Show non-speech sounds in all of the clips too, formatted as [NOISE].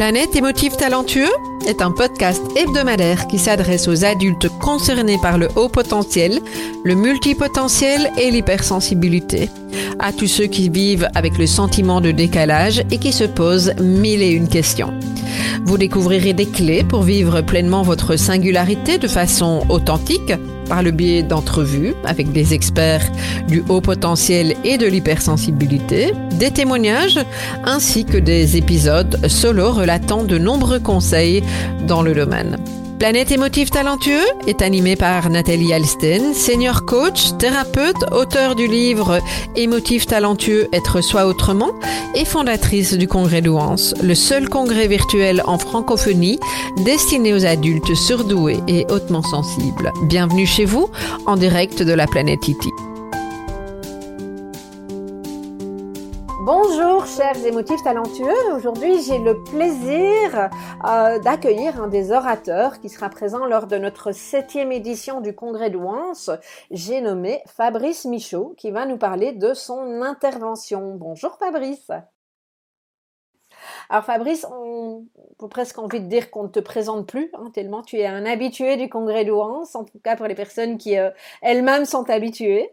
Planète émotif talentueux est un podcast hebdomadaire qui s'adresse aux adultes concernés par le haut potentiel, le multipotentiel et l'hypersensibilité. À tous ceux qui vivent avec le sentiment de décalage et qui se posent mille et une questions. Vous découvrirez des clés pour vivre pleinement votre singularité de façon authentique par le biais d'entrevues avec des experts du haut potentiel et de l'hypersensibilité, des témoignages ainsi que des épisodes solo relatant de nombreux conseils dans le domaine. Planète émotif talentueux est animé par Nathalie Alsten, senior coach, thérapeute, auteur du livre Émotif talentueux, être soi autrement et fondatrice du congrès Douance, le seul congrès virtuel en francophonie destiné aux adultes surdoués et hautement sensibles. Bienvenue chez vous en direct de la planète Iti. Bonjour chers émotifs talentueux, aujourd'hui j'ai le plaisir euh, d'accueillir un des orateurs qui sera présent lors de notre septième édition du congrès de. J'ai nommé Fabrice Michaud qui va nous parler de son intervention. Bonjour Fabrice. Alors Fabrice, on a presque envie de dire qu'on ne te présente plus, hein, tellement tu es un habitué du congrès d'Ouance, en tout cas pour les personnes qui euh, elles-mêmes sont habituées.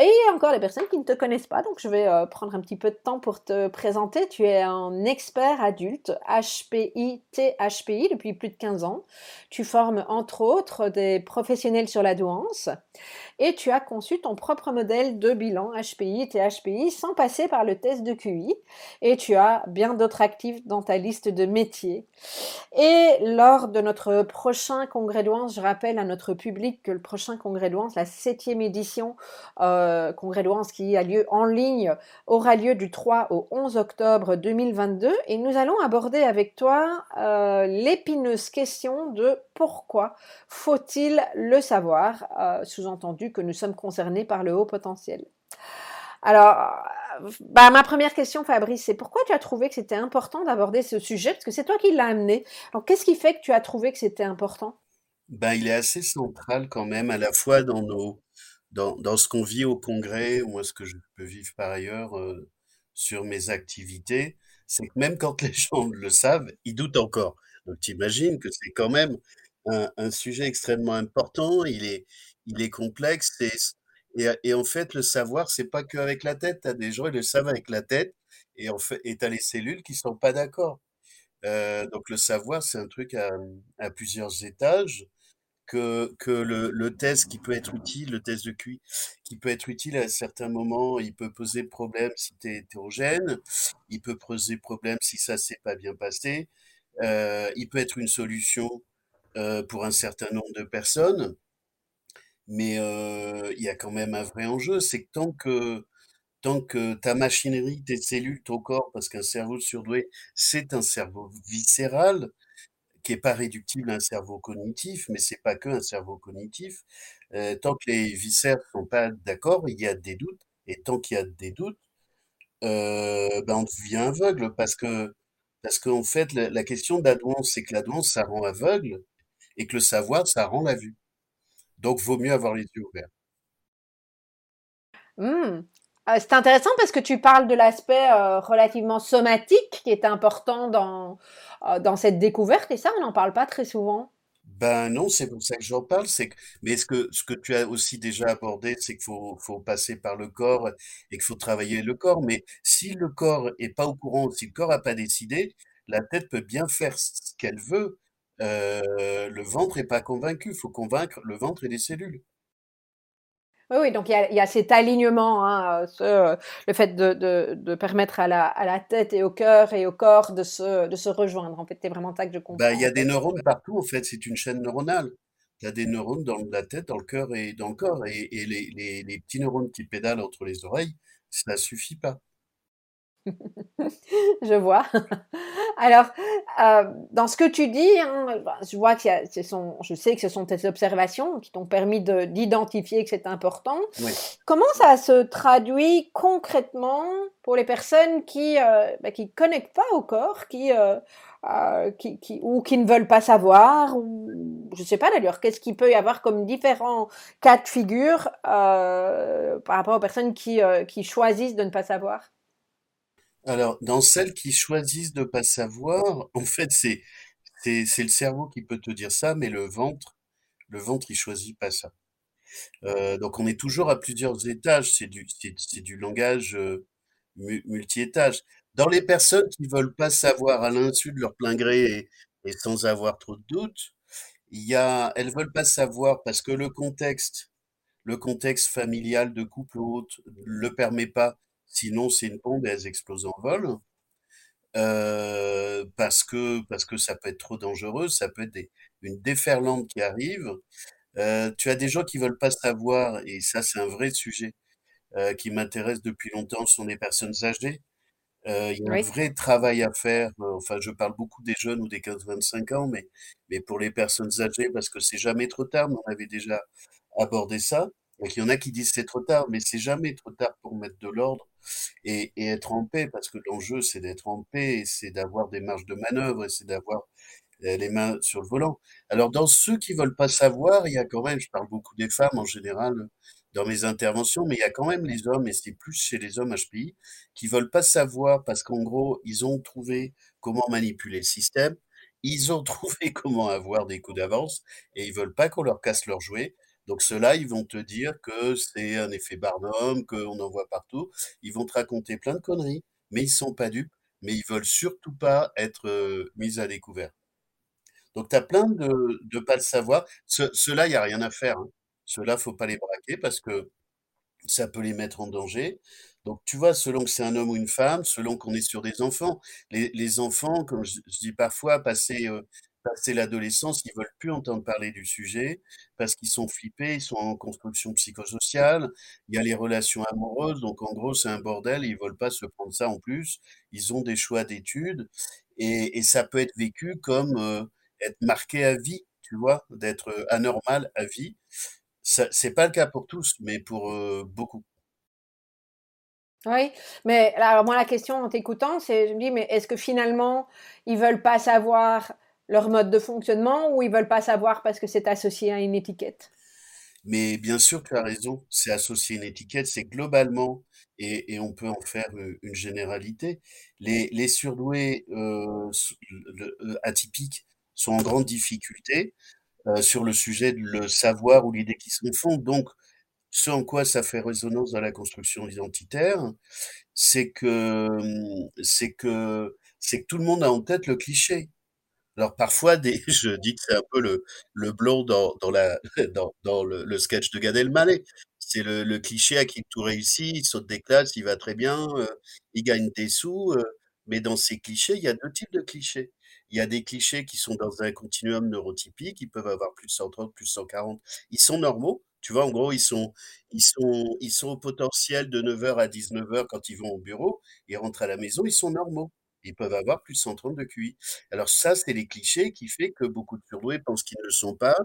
Et encore les personnes qui ne te connaissent pas, donc je vais euh, prendre un petit peu de temps pour te présenter. Tu es un expert adulte HPI, THPI depuis plus de 15 ans. Tu formes entre autres des professionnels sur la douance et tu as conçu ton propre modèle de bilan HPI, THPI sans passer par le test de QI et tu as bien d'autres actifs dans ta liste de métiers. Et lors de notre prochain congrès douance, je rappelle à notre public que le prochain congrès douance, la septième édition, euh, euh, congrès de qui a lieu en ligne aura lieu du 3 au 11 octobre 2022 et nous allons aborder avec toi euh, l'épineuse question de pourquoi faut-il le savoir, euh, sous-entendu que nous sommes concernés par le haut potentiel. Alors, bah, ma première question, Fabrice, c'est pourquoi tu as trouvé que c'était important d'aborder ce sujet? Parce que c'est toi qui l'as amené. Alors, qu'est-ce qui fait que tu as trouvé que c'était important? Ben, Il est assez central quand même, à la fois dans nos, dans, dans ce qu'on vit au congrès, ou ce que je peux vivre par ailleurs euh, sur mes activités, c'est que même quand [LAUGHS] les gens le savent, ils doutent encore. Donc tu imagines que c'est quand même un, un, sujet extrêmement important, il est, il est complexe, et, et, en fait le savoir, c'est pas qu'avec la tête, tu des gens, ils le savent avec la tête, et en fait, tu as les cellules qui sont pas d'accord. Euh, donc le savoir, c'est un truc à, à plusieurs étages que, le, test qui peut être utile, le test de QI, qui peut être utile à certains moments, il peut poser problème si tu es hétérogène, il peut poser problème si ça s'est pas bien passé, euh, il peut être une solution euh, pour un certain nombre de personnes, mais euh, il y a quand même un vrai enjeu, c'est que tant que tant que ta machinerie, tes cellules, ton corps, parce qu'un cerveau surdoué, c'est un cerveau viscéral, qui est pas réductible à un cerveau cognitif, mais c'est pas que un cerveau cognitif. Euh, tant que les viscères sont pas d'accord, il y a des doutes, et tant qu'il y a des doutes, euh, ben on devient aveugle parce que parce qu'en fait la, la question d'adouance, c'est que l'adouance ça rend aveugle et que le savoir ça rend la vue. Donc vaut mieux avoir les yeux ouverts. Mmh. Euh, c'est intéressant parce que tu parles de l'aspect euh, relativement somatique qui est important dans, euh, dans cette découverte et ça, on n'en parle pas très souvent. Ben non, c'est pour ça que j'en parle. C'est que, mais ce que, ce que tu as aussi déjà abordé, c'est qu'il faut, faut passer par le corps et qu'il faut travailler le corps. Mais si le corps est pas au courant, si le corps n'a pas décidé, la tête peut bien faire ce qu'elle veut. le ventre est pas convaincu. Il faut convaincre le ventre et les cellules. Oui, donc il y a, cet alignement, hein, ce, le fait de, permettre à la, tête et au cœur et au corps de se, rejoindre. En fait, c'est vraiment ça que je comprends. Ben, il y a des neurones partout, en fait, c'est une chaîne neuronale. Il y a des neurones dans la tête, dans le cœur et dans le corps. Et, les, les, petits neurones qui pédalent entre les oreilles, ça suffit pas. [LAUGHS] je vois. Alors, euh, dans ce que tu dis, hein, je vois que je sais que ce sont tes observations qui t'ont permis d'identifier que c'est important. Comment ça se traduit concrètement pour les personnes qui euh, bah, qui connectent pas au corps, qui, euh, euh, qui, qui, ou qui ne veulent pas savoir, ou je sais pas d'ailleurs, qu'est-ce qu'il peut y avoir comme différents cas de figure par rapport aux personnes qui, qui choisissent de ne pas savoir? Alors, dans celles qui choisissent de pas savoir, en fait, c'est c'est c'est le cerveau qui peut te dire ça, mais le ventre le ventre, il choisit pas ça. Heu, donc on est toujours à plusieurs étages, c'est du c'est du langage, heu, mu multi-étages. Dans les personnes qui veulent pas savoir à l'insu de leur plein gré et et sans avoir trop de doutes, il y a elles veulent pas savoir parce que le contexte le contexte familial de couple ou autre le permet pas, sinon c'est une bombe et elles explosent en vol. Heu, parce que parce que ça peut être trop dangereux, ça peut être des une déferlante qui arrive. Heu, tu as des gens qui veulent pas savoir et ça, c'est un vrai sujet, heu, qui m'intéresse depuis longtemps, ce sont les personnes âgées. Il y a un vrai travail à faire, enfin, je parle beaucoup des jeunes ou des 15-25 ans, mais mais pour les personnes âgées, parce que c'est jamais trop tard, mais on avait déjà abordé ça. Il y en a qui disent: «C'est trop tard», mais c'est jamais trop tard pour mettre de l'ordre et être en paix, parce que l'enjeu, c'est d'être en paix c'est d'avoir des marges de manœuvre c'est d'avoir heu, les mains sur le volant. Alors dans ceux qui veulent pas savoir, il y a quand même je parle beaucoup des femmes en général, heu, dans mes interventions, mais il y a quand même les hommes et c'est plus chez les hommes HPI, qui veulent pas savoir parce qu'en gros, ils ont trouvé comment manipuler le système, ils ont [LAUGHS] trouvé comment avoir des coups d'avance et ils veulent pas qu'on leur casse leurs jouets. Donc ceux-là, ils vont te dire que c'est un effet Barnum, qu'on en voit partout. Ils vont te raconter plein de conneries, mais ils sont pas dupes, mais ils veulent surtout pas être, heu, mis à découvert. Donc tu as plein de pas le savoir. Ceux ceux-là, il y a rien à faire, hein. Ceux-là, faut pas les braquer parce que ça peut les mettre en danger. Donc tu vois, selon que c'est un homme ou une femme, selon qu'on est sur des enfants, les enfants, comme je dis parfois, passé, heu, passé l'adolescence, ils veulent plus entendre parler du sujet parce qu'ils sont flippés, ils sont en construction psychosociale. Il y a les relations amoureuses, donc en gros, c'est un bordel, ils veulent pas se prendre ça en plus. Ils ont des choix d'études et ça peut être vécu comme, heu, être marqué à vie, tu vois? D'être, heu, anormal à vie. Ça c'est pas le cas pour tous, mais pour, heu, beaucoup. Oui, mais alors moi la question en t'écoutant, c'est je me dis: «Mais est-ce que finalement, ils veulent pas savoir leur mode de fonctionnement ou ils veulent pas savoir parce que c'est associé à une étiquette?» Mais bien sûr, tu as raison, c'est associé une étiquette, c'est globalement et on peut en faire, heu, une généralité. Les surdoués, le le atypiques sont en grande difficulté, sur le sujet de le savoir ou l'idée qu'ils se font. Donc ce en quoi ça fait résonance dans la construction identitaire, c'est que, c'est que c'est que tout le monde a en tête le cliché. Alors parfois des [LAUGHS] je dis que c'est un peu le le blond dans dans la [LAUGHS] dans dans le sketch de Gad Elmaleh. C'est le cliché à qui tout réussit, il saute des classes, il va très bien, heu, il gagne des sous, heu, mais dans ces clichés, il y a 2 types de clichés. Il y a des clichés qui sont dans un continuum neurotypique, ils peuvent avoir plus 130, plus 140. Ils sont normaux, tu vois? En gros, ils sont ils sont ils sont au potentiel de 9:00 à 19:00 quand ils vont au bureau, ils rentrent à la maison, ils sont normaux. Ils peuvent avoir plus 130 de QI. Alors ça, c'est les clichés qui fait que beaucoup de surdoués pensent qu'ils ne le sont pas,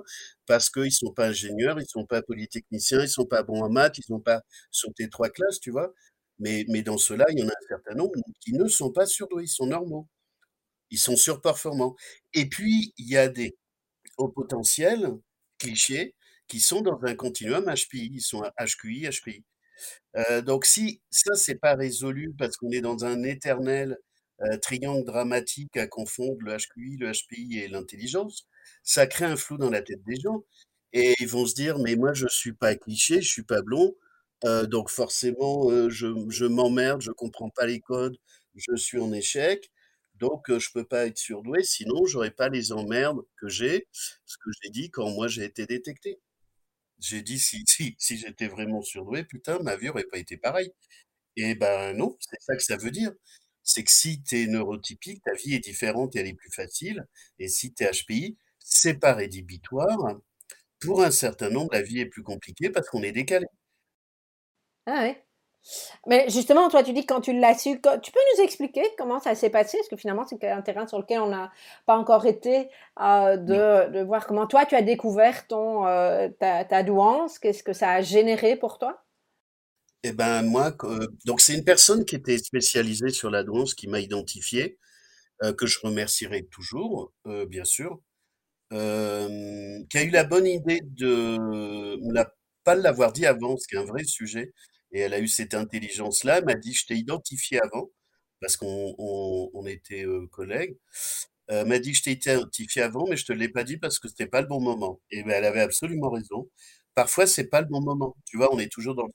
parce qu'ils sont pas ingénieurs, ils sont pas polytechniciens, ils sont pas bons en maths, ils ont pas sauté 3 classes, tu vois? Mais mais dans ceux-là, il y en a un certain nombre qui ne sont pas surdoués, ils sont normaux, ils sont surperformants. Et puis, il y a des hauts potentiels, clichés, qui sont dans un continuum HPI, ils sont HQI, HPI. Heu, donc si ça, c'est pas résolu parce qu'on est dans un éternel, triangle dramatique à confondre le HQI, le HPI et l'intelligence, ça crée un flou dans la tête des gens et ils vont se dire: «Mais moi, je suis pas cliché, je suis pas blond, heu, donc forcément, heu, je je m'emmerde, je comprends pas les codes, je suis en échec, donc je peux pas être surdoué, sinon j'aurais pas les emmerdes que j'ai». Ce que j'ai dit quand moi j'ai été détecté. J'ai dit: «Si si si j'étais vraiment surdoué, putain, ma vie aurait pas été pareille» et ben, non, c'est ça que ça veut dire. C'est que si tu es neurotypique, ta vie est différente et elle est plus facile et si tu es HPI, c'est pas rédhibitoire. Pour un certain nombre, la vie est plus compliquée parce qu'on est décalé. Ah ouais. Mais justement, toi, tu dis que quand tu l'as su, tu peux nous expliquer comment ça s'est passé? Parce que finalement, c'est un terrain sur lequel on n'a pas encore été, Oui. de voir comment toi, tu as découvert ton, heu, ta ta douance. Qu'est-ce que ça a généré pour toi? Et ben, moi, que donc c'est une personne qui était spécialisée sur la douance qui m'a identifié, heu, que je remercierai toujours, heu, bien sûr. Qui a eu la bonne idée de l'a pas l'avoir dit avant, ce qui est un vrai sujet et elle a eu cette intelligence-là. M'a dit: «Je t'ai identifié avant». parce qu'on on on était, collègues, m'a dit: «Je t'ai identifié avant, mais je te l'ai pas dit parce que c'était pas le bon moment» et ben, elle avait absolument raison. Parfois, c'est pas le bon moment, tu vois? On est toujours dans le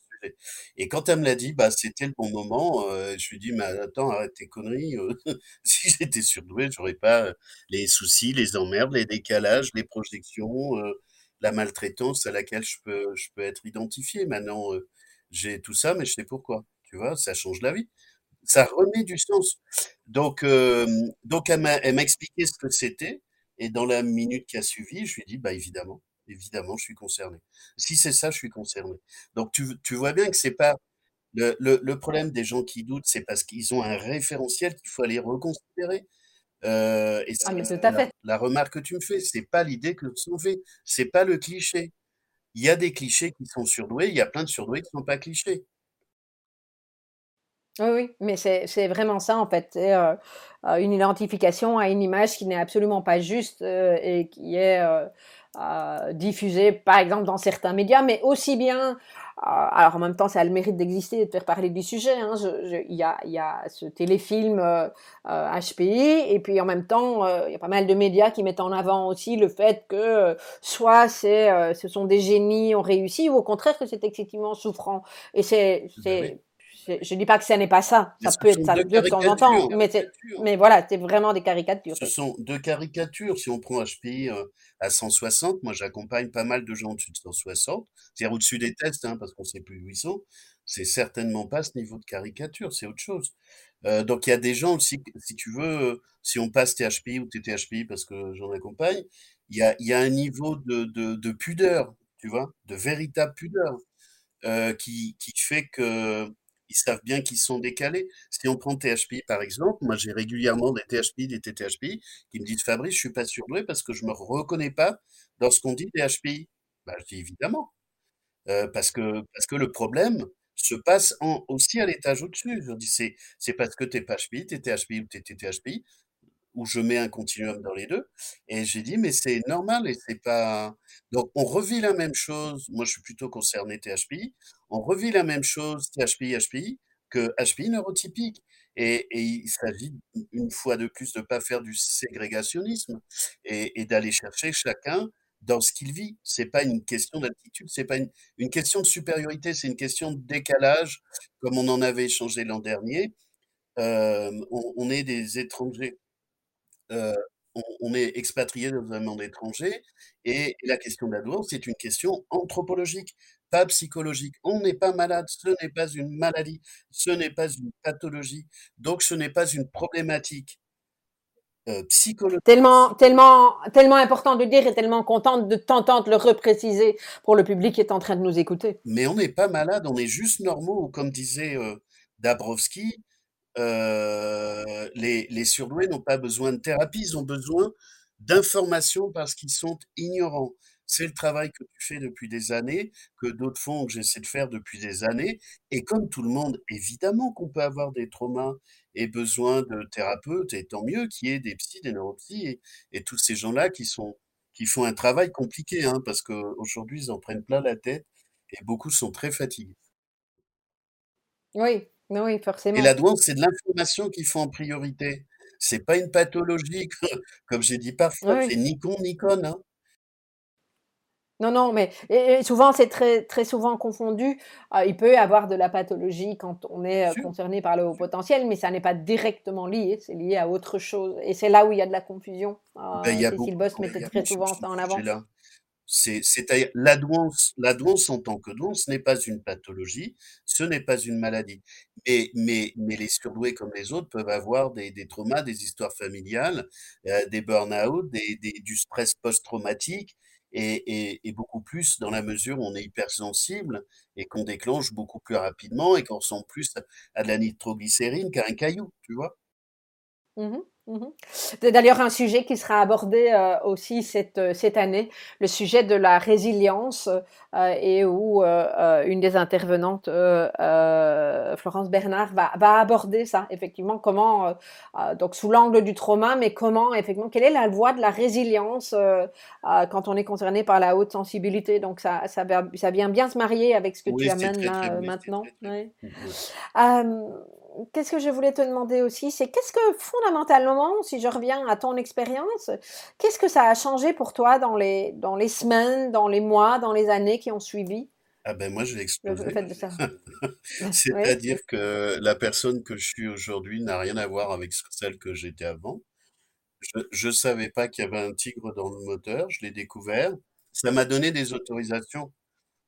et quand elle me l'a dit, bah, c'était le bon moment, heu, je lui ai dit: «Mais attends, arrête tes conneries, heu, [LAUGHS] si j'étais surdoué, j'aurais pas, heu, les soucis, les emmerdes, les décalages, les projections, la maltraitance à laquelle je peux je peux être identifié. Maintenant, j'ai tout ça, mais je sais pourquoi». Tu vois? Ça change la vie. Ça remet du sens. Donc donc elle m'a elle m'a expliqué ce que c'était et dans la minute qui a suivi, je lui ai dit: «Bah, évidemment, évidemment, je suis concerné. Si c'est ça, je suis concerné». Donc tu tu vois bien que c'est pas le le le problème des gens qui doutent, c'est parce qu'ils ont un référentiel qu'il faut aller reconsidérer, heu et Ah c'est mais tout à la fait. la remarque que tu me fais, c'est pas l'idée que sont fait, c'est pas le cliché. Il y a des clichés qui sont surdoués, il y a plein de surdoués qui sont pas clichés. Oui, oui, mais c'est vraiment ça en fait, c'est, heu heu, une identification à une image qui n'est absolument pas juste, heu et qui est, heu, diffusée par exemple dans certains médias, mais aussi bien, heu alors en même temps ça a le mérite d'exister et de faire parler du sujet, hein. Il y a y a ce téléfilm, heu, HPI et puis en même temps, heu, il y a pas mal de médias qui mettent en avant aussi le fait que, soit c'est, ce sont des génies, ont réussi ou au contraire que c'est excessivement souffrant et c'est c'est c'est je dis pas que ça n'est pas ça, ça ce peut être ça 2 de temps en temps, caricatures. mais mais voilà, c'est vraiment des caricatures, Ce sont 2 caricatures. Si on prend HPI, heu, à 160, moi j'accompagne pas mal de gens au-dessus de 160, c'est-à-dire au-dessus des tests, hein, parce qu'on sait plus où ils sont. C'est certainement pas ce niveau de caricature, c'est autre chose. Heu, donc il y a des gens aussi, si tu veux, heu, si on passe THPI ou TT-HPI parce que j'en accompagne, il y a y a un niveau de de de pudeur, tu vois? De véritable pudeur, qui qui fait qu'ils savent bien qu'ils sont décalés. Si on prend THPI par exemple, moi j'ai régulièrement des THPI, des TT-HPI qui me disent: «Fabrice, je suis pas surdoué parce que je me reconnais pas dans ce qu'on dit des HPI». Bah, je dis: «Évidemment». Heu, parce que parce que le problème se passe aussi à l'étage au-dessus. Je dis: «C'est parce que tu es pas HPI, tu es THPI ou tu es TT-HPI» où je mets un continuum dans les 2 et j'ai dit: «Mais c'est normal et c'est pas» donc on revit la même chose, moi je suis plutôt concerné THPI, on revit la même chose THPI, HPI que HPI neurotypique. Et et il s'agit une fois de plus de pas faire du ségrégationnisme et et d'aller chercher chacun dans ce qu'il vit. C'est pas une question d'attitude, c'est pas une une question de supériorité, c'est une question de décalage comme on en avait échangé l'an dernier. On on est des étrangers Heu, on on est expatriés dans un monde étranger et la question de la douance, c'est une question anthropologique, pas psychologique. On n'est pas malade, ce n'est pas une maladie, ce n'est pas une pathologie, donc ce n'est pas une problématique, heu, psychologique. Tellement tellement tellement important de le dire et tellement contente de t'entendre le repréciser pour le public qui est en train de nous écouter. Mais on n'est pas malade, on est juste normaux, comme disait, heu, Dabrowski, heu, les surdoués n'ont pas besoin de thérapie, ils ont besoin d'informations parce qu'ils sont ignorants. C'est le travail que tu fais depuis des années, que d'autres font, que j'essaie de faire depuis des années et comme tout le monde, évidemment qu'on peut avoir des traumas et besoin de thérapeutes et tant mieux qu'il y ait des psys, des neuropsys et et tous ces gens-là qui qui font un travail compliqué, hein, parce qu'aujourd'hui, ils en prennent plein la tête et beaucoup sont très fatigués. Oui, Et la douance, c'est de l'information qu'il faut en priorité. C'est pas une pathologie [LAUGHS] comme j'ai dit parfois, Oui. c'est ni con ni conne, hein. Non, non, mais et et souvent, c'est très très souvent confondu. Heu, il peut y avoir de la pathologie quand on Bien est, sûr, concerné par le bien haut sûr. potentiel, mais ça n'est pas directement lié, c'est lié à autre chose et c'est là où il y a de la confusion. Ben, il y a Cécile beaucoup mettait très sur souvent ce en avant. sujet-là. C'est c'est-à-dire la douance la douance en tant que douance n'est pas une pathologie, ce n'est pas une maladie. Et mais mais les surdoués comme les autres peuvent avoir des des traumas, des histoires familiales, heu, des burn-out, des du stress post-traumatique et beaucoup plus dans la mesure où on est hypersensible et qu'on déclenche beaucoup plus rapidement et qu'on ressemble plus à de la nitroglycérine qu'à un caillou, tu vois? Mmh mh. Mmh C'est d'ailleurs un sujet qui sera abordé, heu, aussi cette, heu, cette année, le sujet de la résilience, heu et où, une des intervenantes, Florence Bernard va va aborder ça, effectivement, comment, donc sous l'angle du trauma, mais comment effectivement quelle est la voie de la résilience, quand on est concerné par la haute sensibilité? Donc ça ça ça vient bien se marier avec ce que tu Oui, amènes là, maintenant. très, Ouais. Mmh, qu'est-ce que je voulais te demander aussi, c'est qu'est-ce que fondamentalement, si je reviens à ton expérience, qu'est-ce que ça a changé pour toi dans les, dans les semaines, dans les mois, dans les années qui ont suivi? Ah ben moi, j'ai explosé. [LAUGHS] Oui, C'est-à-dire que la personne que je suis aujourd'hui n'a rien à voir avec celle que j'étais avant. Je je savais pas qu'il y avait un tigre dans le moteur, je l'ai découvert. Ça m'a donné des autorisations.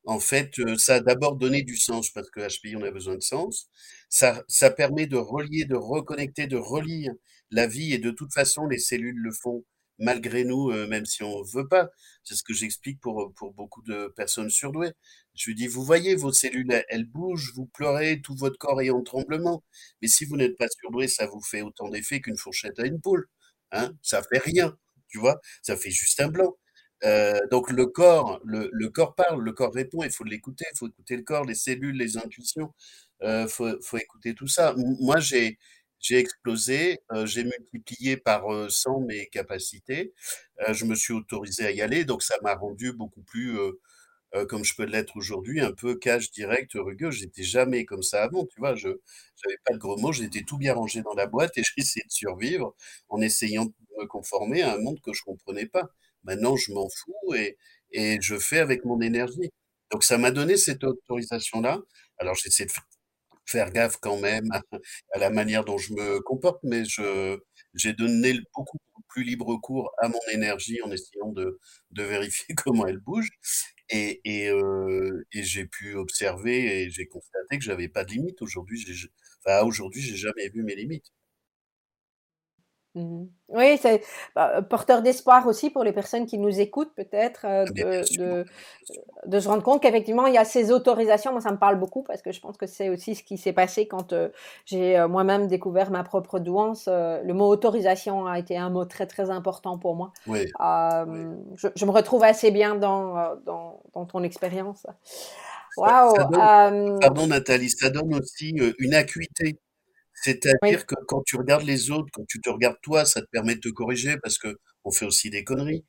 En fait, heu, ça a d'abord donné du sens parce que HPI, on a besoin de sens. Ça ça permet de relier, de reconnecter, de relire la vie et de toute façon, les cellules le font malgré nous, heu, même si on veut pas. C'est ce que j'explique pour, heu, pour beaucoup de personnes surdouées. Je lui dis: «Vous voyez vos cellules, elles elles bougent, vous pleurez, tout votre corps est en tremblement. Mais si vous n'êtes pas surdoué, ça vous fait autant d'effet qu'une fourchette à une poule, hein, ça fait rien, tu vois? Ça fait juste un blanc». Heu, donc le corps le le corps parle, le corps répond, il faut l'écouter, il faut écouter le corps, les cellules, les intuitions, heu, faut faut écouter tout ça. Moi, j'ai j'ai explosé, heu, j'ai multiplié par, heu, 100 mes capacités, je me suis autorisé à y aller, donc ça m'a rendu beaucoup plus, comme je peux l'être aujourd'hui, un peu cash direct, rugueux. J'étais jamais comme ça avant, tu vois? Je j'avais pas de gros mots, j'étais tout bien rangé dans la boîte et [LAUGHS] j'essayais de survivre en essayant de me conformer à un monde que je comprenais pas. Maintenant, je m'en fous et je fais avec mon énergie. Donc ça m'a donné cette autorisation-là. Alors j'essaie de faire gaffe quand même à la manière dont je me comporte, mais j'ai donné beaucoup plus libre cours à mon énergie en essayant de vérifier [LAUGHS] comment elle bouge et et j'ai pu observer et j'ai constaté que j'avais pas de limites. Aujourd'hui, j'ai enfin, aujourd'hui, j'ai jamais vu mes limites. Mmh mh. Oui, c'est, bah, porteur d'espoir aussi pour les personnes qui nous écoutent peut-être, heu, Ah de sûr, de se rendre compte qu'effectivement il y a ces autorisations. Moi, ça me parle beaucoup parce que je pense que c'est aussi ce qui s'est passé quand, heu, j'ai, moi-même découvert ma propre douance, le mot autorisation a été un mot très, très important pour moi. Oui, je je me retrouve assez bien dans, dans dans ton expérience. Waouh! Hem, pardon Nathalie, ça donne aussi, une acuité. C'est-à-dire oui, que quand tu regardes les autres, quand tu te regardes toi, ça te permet de te corriger parce qu'on fait aussi des conneries.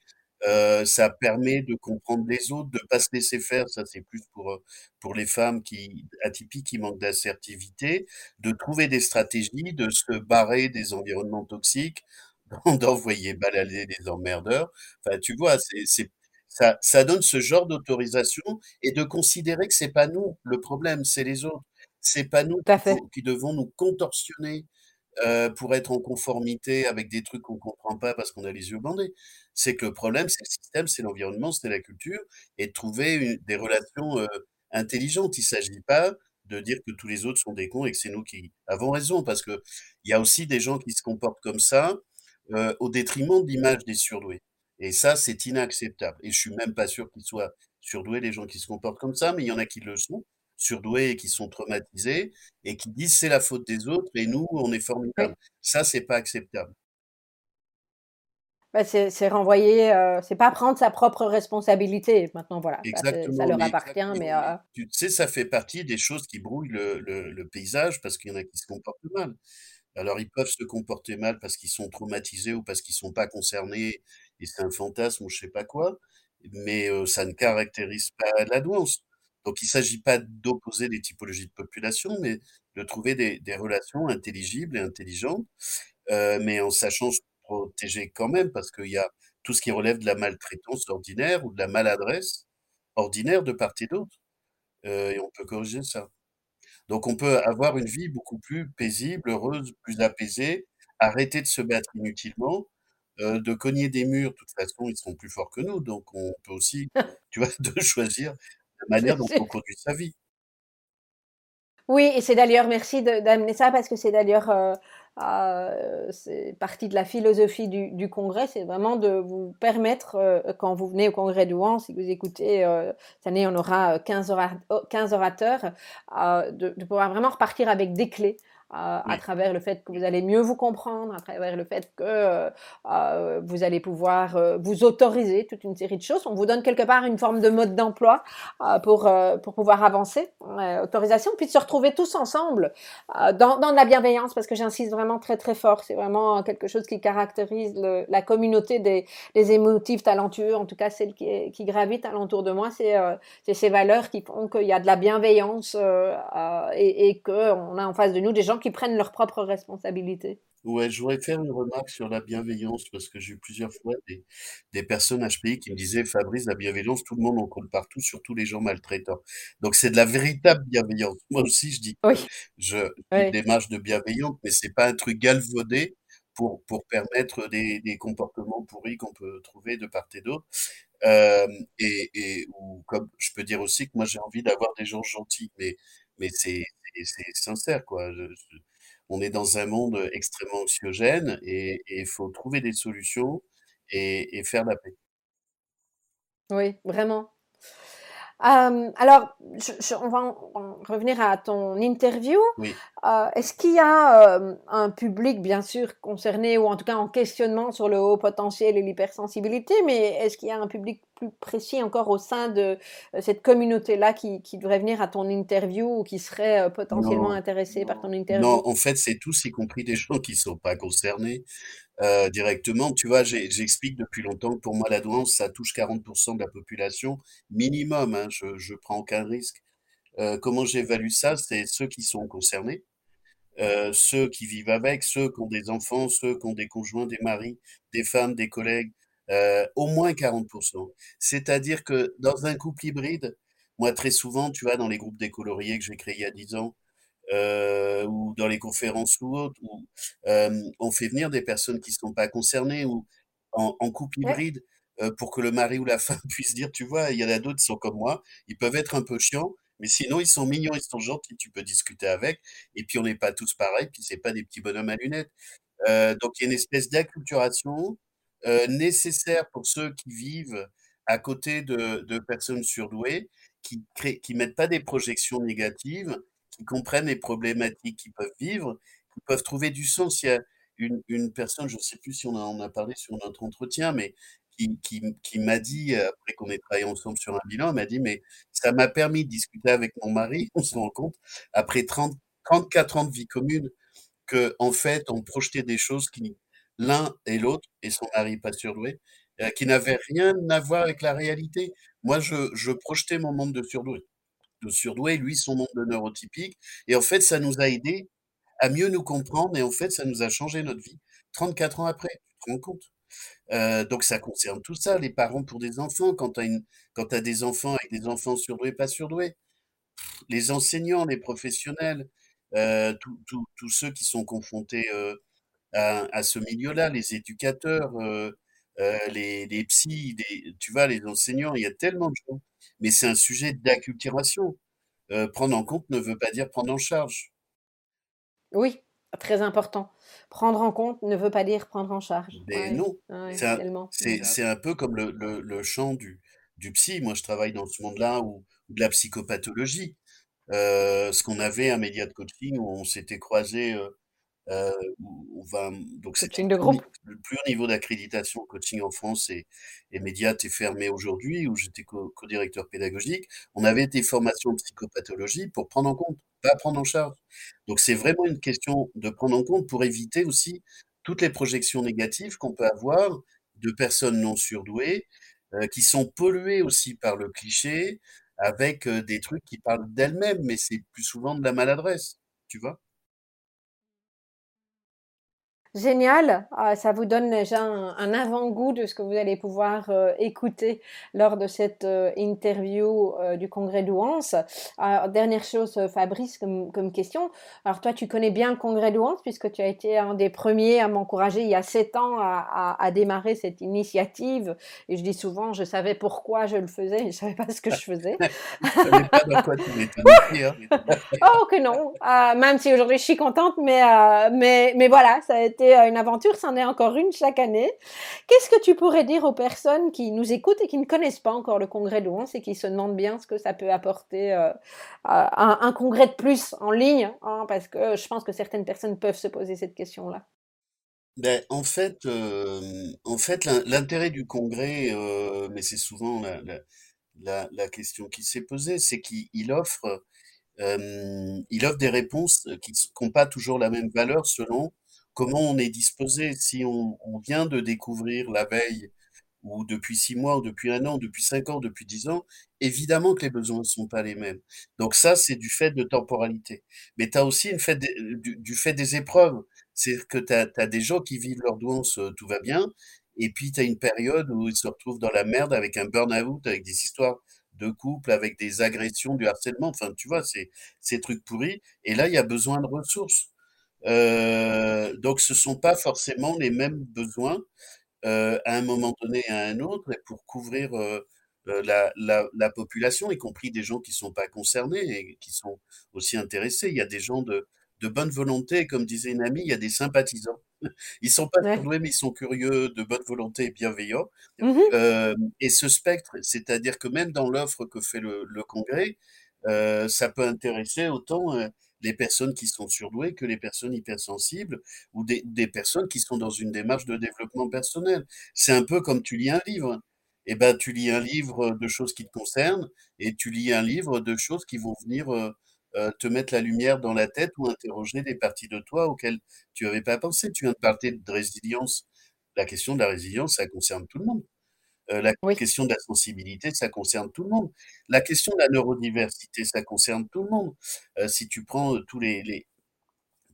Heu, ça permet de comprendre les autres, de pas se laisser faire, ça c'est plus pour, heu, pour les femmes qui atypiques, qui manquent d'assertivité, de trouver des stratégies, de se barrer des environnements toxiques, [LAUGHS] d'en d'envoyer balader les emmerdeurs. Enfin, tu vois, c'est c'est ça ça donne ce genre d'autorisation et de considérer que c'est pas nous le problème, c'est les autres. C'est pas nous qui devons nous contorsionner, heu, pour être en conformité avec des trucs qu'on comprend pas parce qu'on a les yeux bandés. C'est que le problème, c'est le système, c'est l'environnement, c'est la culture et de trouver une des relations, heu, intelligentes. Il s'agit pas de dire que tous les autres sont des cons et que c'est nous qui avons raison parce qu'il y a aussi des gens qui se comportent comme ça, heu, au détriment de l'image des surdoués et ça, c'est inacceptable et je suis même pas sûr qu'ils soient surdoués, les gens qui se comportent comme ça, mais il y en a qui le sont, surdoués et qui sont traumatisés et qui disent: «C'est la faute des autres et nous, on est Oui. formidables». Ça, c'est pas acceptable. Bah, c'est renvoyer, heu, c'est pas prendre sa propre responsabilité. Maintenant voilà, ça leur appartient, mais, mais heu, tu sais, ça fait partie des choses qui brouillent le le le paysage parce qu'il y en a qui se comportent mal. Alors ils peuvent se comporter mal parce qu'ils sont traumatisés ou parce qu'ils sont pas concernés et c'est un fantasme ou je sais pas quoi, mais heu, ça ne caractérise pas la douance. Donc il s'agit pas d'opposer des typologies de population, mais de trouver des des relations intelligibles et intelligentes, heu, mais en sachant se protéger quand même parce qu'il y a tout ce qui relève de la maltraitance ordinaire ou de la maladresse ordinaire de part et d'autre, heu, et on peut corriger ça. Donc on peut avoir une vie beaucoup plus paisible, heureuse, plus apaisée, arrêter de se battre inutilement, heu, de cogner des murs. De toute façon, ils sont plus forts que nous, donc on peut aussi, [LAUGHS] tu vois, de choisir la manière dont on conduit sa vie. oui et c'est d'ailleurs merci d'amener ça parce que c'est d'ailleurs, heu, c'est partie de la philosophie du du congrès, c'est vraiment de vous permettre, heu, quand vous venez au congrès d'Ouan, si vous écoutez, heu, cette année on aura, heu, 15 ora o 15 orateurs, de de pouvoir vraiment repartir avec des clés, à Oui, travers le fait que vous allez mieux vous comprendre, à travers le fait que, heu, vous allez pouvoir, heu, vous autoriser toute une série de choses. On vous donne quelque part une forme de mode d'emploi, pour, pour pouvoir avancer, autorisation, puis de se retrouver tous ensemble, dans dans de la bienveillance parce que j'insiste vraiment très, très fort. C'est vraiment quelque chose qui caractérise le la communauté des des émotifs talentueux, en tout cas celles qui qui gravitent alentour de moi. C'est, ces valeurs qui font qu'il y a de la bienveillance, et et qu'on a en face de nous des gens gens qui prennent leurs propres responsabilités. Ouais, je voudrais faire une remarque sur la bienveillance parce que j'ai eu plusieurs fois des, des personnes HPI qui me disaient, Fabrice, la bienveillance, tout le monde en compte partout, surtout les gens maltraitants. Donc c'est de la véritable bienveillance. Moi aussi, je dis que Oui, je, une démarche de bienveillance, mais c'est pas un truc galvaudé pour, pour permettre des, des comportements pourris qu'on peut trouver de part et d'autre. Euh, et, et ou comme je peux dire aussi que moi j'ai envie d'avoir des gens gentils, mais mais c'est c'est c'est sincère quoi. Je- je- on est dans un monde extrêmement anxiogène et il faut trouver des solutions et, et faire la paix. oui, vraiment. Hem, alors, je je on va en en revenir à ton interview. Oui. Heu, est-ce qu'il y a, hem, un public bien sûr concerné ou en tout cas en questionnement sur le haut potentiel et l'hypersensibilité, mais est-ce qu'il y a un public plus précis encore au sein de, heu, cette communauté-là qui qui devrait venir à ton interview ou qui serait, potentiellement Non, intéressé par ton non, interview? en fait, c'est tous, y compris des [LAUGHS] gens qui sont pas concernés euh, directement. Tu vois, j'explique depuis longtemps que pour moi, la douance, ça touche 40% de la population minimum. hein, je, je prends aucun risque. Euh, comment j'évalue ça? C'est ceux qui sont concernés. Euh, ceux qui vivent avec, ceux qui ont des enfants, ceux qui ont des conjoints, des maris, des femmes, des collègues, euh, au moins 40%. C'est-à-dire que dans un couple hybride, moi très souvent, tu vois, dans les groupes décoloriés que j'ai créés il y a 10 ans, euh, ou dans les conférences ou autres, où on fait venir des personnes qui ne sont pas concernées, ou en, en couple Ouais, hybride, pour que le mari ou la [LAUGHS] femme puisse dire, tu vois, il y en a d'autres qui sont comme moi, ils peuvent être un peu chiants, mais sinon ils sont mignons, ils sont gentils, tu peux discuter avec, et puis on n'est pas tous pareils, puis c'est pas des petits bonhommes à lunettes. Euh, donc il y a une espèce d'acculturation euh, nécessaire pour ceux qui vivent à côté de, personnes surdouées, qui créent, qui mettent pas des projections négatives, qui comprennent les problématiques qu'ils peuvent vivre, qui peuvent trouver du sens. Il y a une personne, je ne sais plus si on en a parlé sur notre entretien, mais qui, m'a dit, après qu'on ait travaillé ensemble sur un bilan, m'a dit, mais ça m'a permis de discuter avec mon mari, [LAUGHS] on se rend compte, après 30, 34 ans de vie commune, que en fait, on projetait des choses qui, l'un et l'autre, et son mari pas surdoué, euh, qui n'avaient rien à voir avec la réalité. Moi, je, je projetais mon monde de surdoué, de surdoué, lui, son monde de neurotypique, et en fait, ça nous a aidés à mieux nous comprendre, et en fait, ça nous a changé notre vie. 34 ans après, tu te rends compte? Euh, donc ça concerne tout ça, les parents pour des enfants, quand tu as, des enfants avec des enfants surdoués, pas surdoués, les enseignants, les professionnels, euh, tous ceux qui sont confrontés euh, à, ce milieu-là, les éducateurs, les, les psys, tu vois, les enseignants, il y a tellement de gens. Mais c'est un sujet d'acculturation. Prendre en compte ne veut pas dire prendre en charge. oui, très important. Prendre en compte ne veut pas dire prendre en charge. Mais Ouais, non, ouais, c'est un, peu comme le, le, le champ du, du psy. Moi, je travaille dans ce monde-là ou ou de la psychopathologie. Euh, ce qu'on avait un média de coaching où on s'était croisés euh, où on va donc Coaching le de plus haut ni groupe. le plus haut niveau d'accréditation coaching en France et et Mediat est fermé aujourd'hui, où j'étais co co-directeur pédagogique. On avait des formations en psychopathologie pour prendre en compte, prendre en charge. Donc c'est vraiment une question de prendre en compte pour éviter aussi toutes les projections négatives qu'on peut avoir de personnes non surdouées, heu, qui sont polluées aussi par le cliché avec, heu, des trucs qui parlent d'elles-mêmes, mais c'est plus souvent de la maladresse, tu vois? Génial, ah, ça vous donne déjà un un avant-goût de ce que vous allez pouvoir, heu, écouter lors de cette, heu, interview, heu, du congrès d'Ouance. Dernière chose, Fabrice, comme comme question, alors toi tu connais bien le congrès d'Ouance puisque tu as été un des premiers à m'encourager il y a 7 ans à à à démarrer cette initiative et je dis souvent: «Je savais pourquoi je le faisais, je savais pas ce que je faisais». [LAUGHS] Je savais pas dans quoi tu [LAUGHS] hein. Oh que non, heu, même si aujourd'hui je suis contente, mais mais mais voilà, ça a été, une aventure, c'en est encore une chaque année. Qu'est-ce que tu pourrais dire aux personnes qui nous écoutent et qui ne connaissent pas encore le congrès de Louance et qui se demandent bien ce que ça peut apporter, heu, à un congrès de plus en ligne, hein? Parce que je pense que certaines personnes peuvent se poser cette question-là. Ben, en fait, hem, en fait, l'in l'intérêt du congrès, heu, mais c'est souvent la question qui s'est posée, c'est qu'il il offre, hem, il offre des réponses, qui s qui ont pas toujours la même valeur selon comment on est disposé. Si on vient de découvrir la veille ou depuis 6 mois ou depuis 1 an, depuis 5 ans, depuis 10 ans, évidemment que les besoins ne sont pas les mêmes. Donc ça, c'est du fait de temporalité. Mais tu as aussi du fait des épreuves. C'est-à-dire que tu des gens qui vivent leur douance, heu, tout va bien et puis tu as une période où ils se retrouvent dans la merde avec un burn-out, avec des histoires de couple, avec des agressions, du harcèlement, enfin, tu vois? Ces ces trucs pourris et là, il y a besoin de ressources. Heu, donc ce sont pas forcément les mêmes besoins, heu, à un moment donné et à un autre et pour couvrir, heu, la la la population, y compris des gens qui sont pas concernés et qui sont aussi intéressés. Il y a des gens de de bonne volonté, comme disait une amie, il y a des sympathisants. [LAUGHS] Ils sont pas Ouais. surdoués, mais ils sont curieux, de bonne volonté et bienveillants. Mmh et ce spectre, c'est-à-dire que même dans l'offre que fait le le congrès, ça peut intéresser autant, les personnes qui sont surdouées que les personnes hypersensibles ou des personnes qui sont dans une démarche de développement personnel. C'est un peu comme tu lis un livre et bah, tu lis un livre, de choses qui te concernent et tu lis un livre de choses qui vont venir, heu heu, te mettre la lumière dans la tête ou interroger des parties de toi auxquelles tu avais pas pensé. Tu viens de parler de résilience. La question de la résilience, ça concerne tout le monde. Heu, la Oui. question de la sensibilité, ça concerne tout le monde. La question de la neurodiversité, ça concerne tout le monde. Heu, si tu prends, heu, tous les les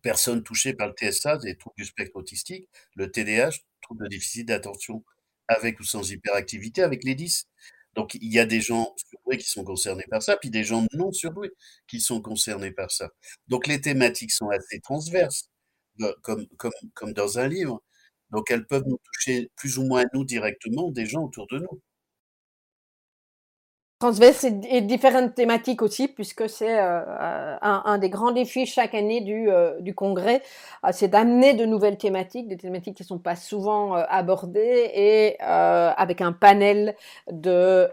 personnes touchées par le TSA, des troubles du spectre autistique, le TDAH, trouble de déficit d'attention avec ou sans hyperactivité, avec les 10. Donc il y a des gens surdoués qui sont concernés par ça, puis des gens non surdoués qui sont concernés par ça. Donc les thématiques sont assez transverses, de comme comme comme dans un livre. Donc elles peuvent nous toucher plus ou moins nous directement, des gens autour de nous. Transverse et différentes thématiques aussi puisque c'est, heu heu, un un des grands défis chaque année du, heu, du congrès, c'est d'amener de nouvelles thématiques, des thématiques qui sont pas souvent, abordées et avec un panel de,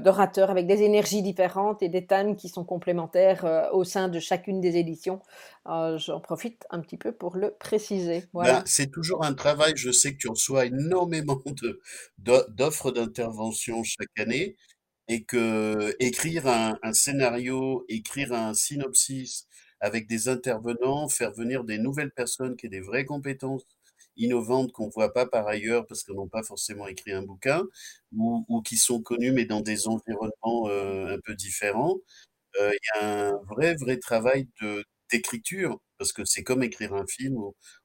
d'orateurs avec des énergies différentes et des thèmes qui sont complémentaires, au sein de chacune des éditions. J'en profite un petit peu pour le préciser, Ben, voilà. c'est toujours un travail, je sais que tu reçois énormément d'offres d'intervention chaque année et qu'écrire un un scénario, écrire un synopsis avec des intervenants, faire venir des nouvelles personnes qui aient des vraies compétences innovantes qu'on voit pas par ailleurs parce qu'elles n'ont pas forcément écrit un bouquin ou qui sont connues mais dans des environnements, heu, un peu différents. Heu, il y a un vrai, vrai travail d'écriture parce que c'est comme écrire un film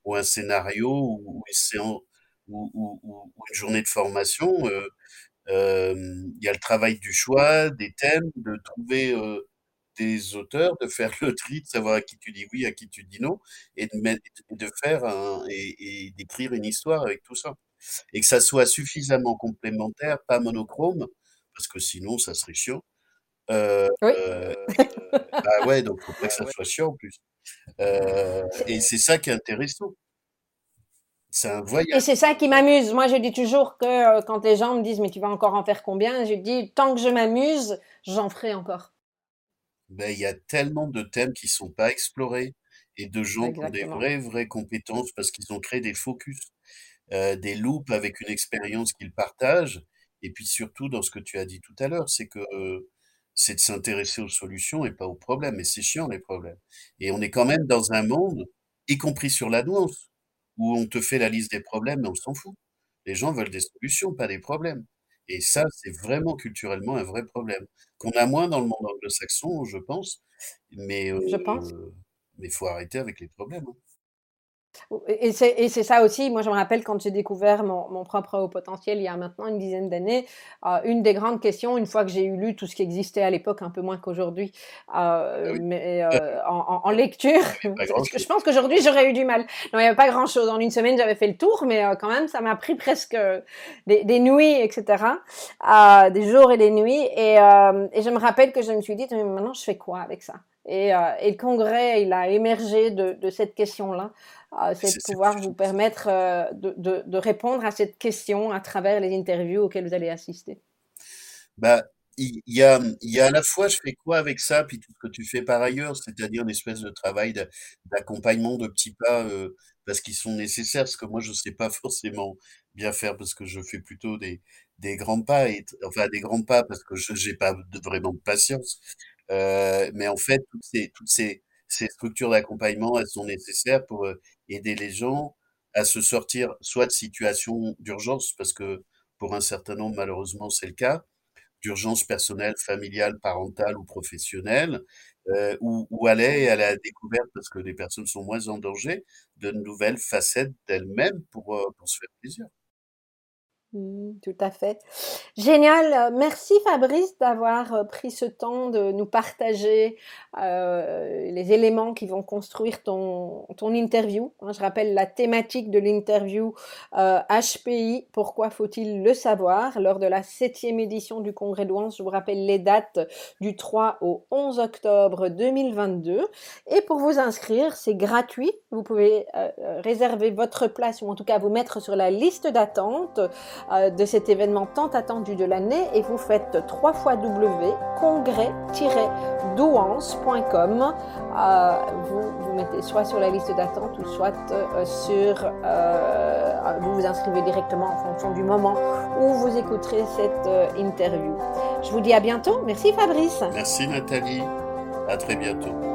ou un scénario ou une journée de formation, heu, hem, il y a le travail du choix, des thèmes, de trouver, des auteurs, de faire [LAUGHS] le tri, de savoir à qui tu dis oui, à qui tu dis non et de mettre et de faire un et et d'écrire une histoire avec tout ça et que ça soit suffisamment complémentaire, pas monochrome, parce que sinon ça serait chiant. Heu, Oui. [LAUGHS] bah, ouais, donc il faut pas que ça soit chiant en plus. Et c'est ça qui est intéressant. C'est un Et c'est ça qui m'amuse. Moi, je dis toujours que, heu, quand les gens me disent: «Mais tu vas encore en faire combien?» je dis: «Tant que je m'amuse, j'en ferai encore». Beh, il y a tellement de thèmes qui sont pas explorés et de gens qui ont des vraies, vraies compétences parce qu'ils ont créé des focus, heu, des loops avec une expérience qu'ils partagent et puis surtout dans ce que tu as dit tout à l'heure, c'est que, heu, c'est de s'intéresser aux solutions et pas aux problèmes et c'est chiant les problèmes et on est quand même dans un monde, y compris sur la douance, où on te fait la liste des problèmes mais on s'en fout. Les gens veulent des solutions, pas des problèmes et ça, c'est vraiment culturellement un vrai problème qu'on a moins dans le monde anglo-saxon, je pense, mais heu, Je pense. mais il faut arrêter avec les problèmes, hein. Et c'est ça aussi, moi je me rappelle quand j'ai découvert mon mon propre haut potentiel il y a maintenant une dizaine d'années, heu, une des grandes questions, une fois que j'ai eu lu tout ce qui existait à l'époque, un peu moins qu'aujourd'hui, heu, oui. mais heu, en lecture, [LAUGHS] parce que je pense qu'aujourd'hui j'aurais eu du mal. Non, il y avait pas grand chose. En 1 semaine, j'avais fait le tour, mais quand même, ça m'a pris presque, des des nuits et cetera, heu, des jours et des nuits et je me rappelle que je me suis dit: «Mais maintenant je fais quoi avec ça?» et le congrès, il a émergé de de cette question-là, c'est C'est de pouvoir vous permettre, heu, de de de répondre à cette question à travers les interviews auxquelles vous allez assister. Bah, il y a, il y a à la fois je fais quoi avec ça, puis tout ce que tu fais par ailleurs, c'est-à-dire une espèce de travail d'a d'accompagnement de petits pas, heu, parce qu'ils sont nécessaires, parce que moi je sais pas [LAUGHS] forcément bien faire parce que je fais plutôt des des grands pas et enfin des grands pas parce que je j'ai pas de vraiment de patience, mais en fait toutes ces toutes ces ces structures d'accompagnement, elles sont nécessaires pour, heu, aider les gens à se sortir soit de situations d'urgence parce que pour un certain nombre, malheureusement, c'est le cas, d'urgence personnelle, familiale, parentale ou professionnelle, euh, où aller à la découverte, parce que les personnes sont moins en danger, de nouvelles facettes d'elles-mêmes pour, euh, pour se faire plaisir. Mmh, tout à fait. Génial. Merci Fabrice d'avoir euh, pris ce temps de nous partager euh, les éléments qui vont construire ton, ton interview. Hein, je rappelle la thématique de l'interview euh, HPI, pourquoi faut-il le savoir? Lors de la septième édition du Congrès de je vous rappelle les dates du 3 au 11 octobre 2022. Et pour vous inscrire, c'est gratuit. Vous pouvez réserver votre place ou en tout cas vous mettre sur la liste d'attente. Euh, de cet événement tant attendu de l'année et vous faites 3 fois W congrès-douance.com. Euh, vous vous mettez soit sur la liste d'attente ou soit euh, sur vous vous inscrivez directement en fonction du moment où vous écouterez cette interview. Je vous dis à bientôt. Merci Fabrice. Merci Nathalie. À très bientôt.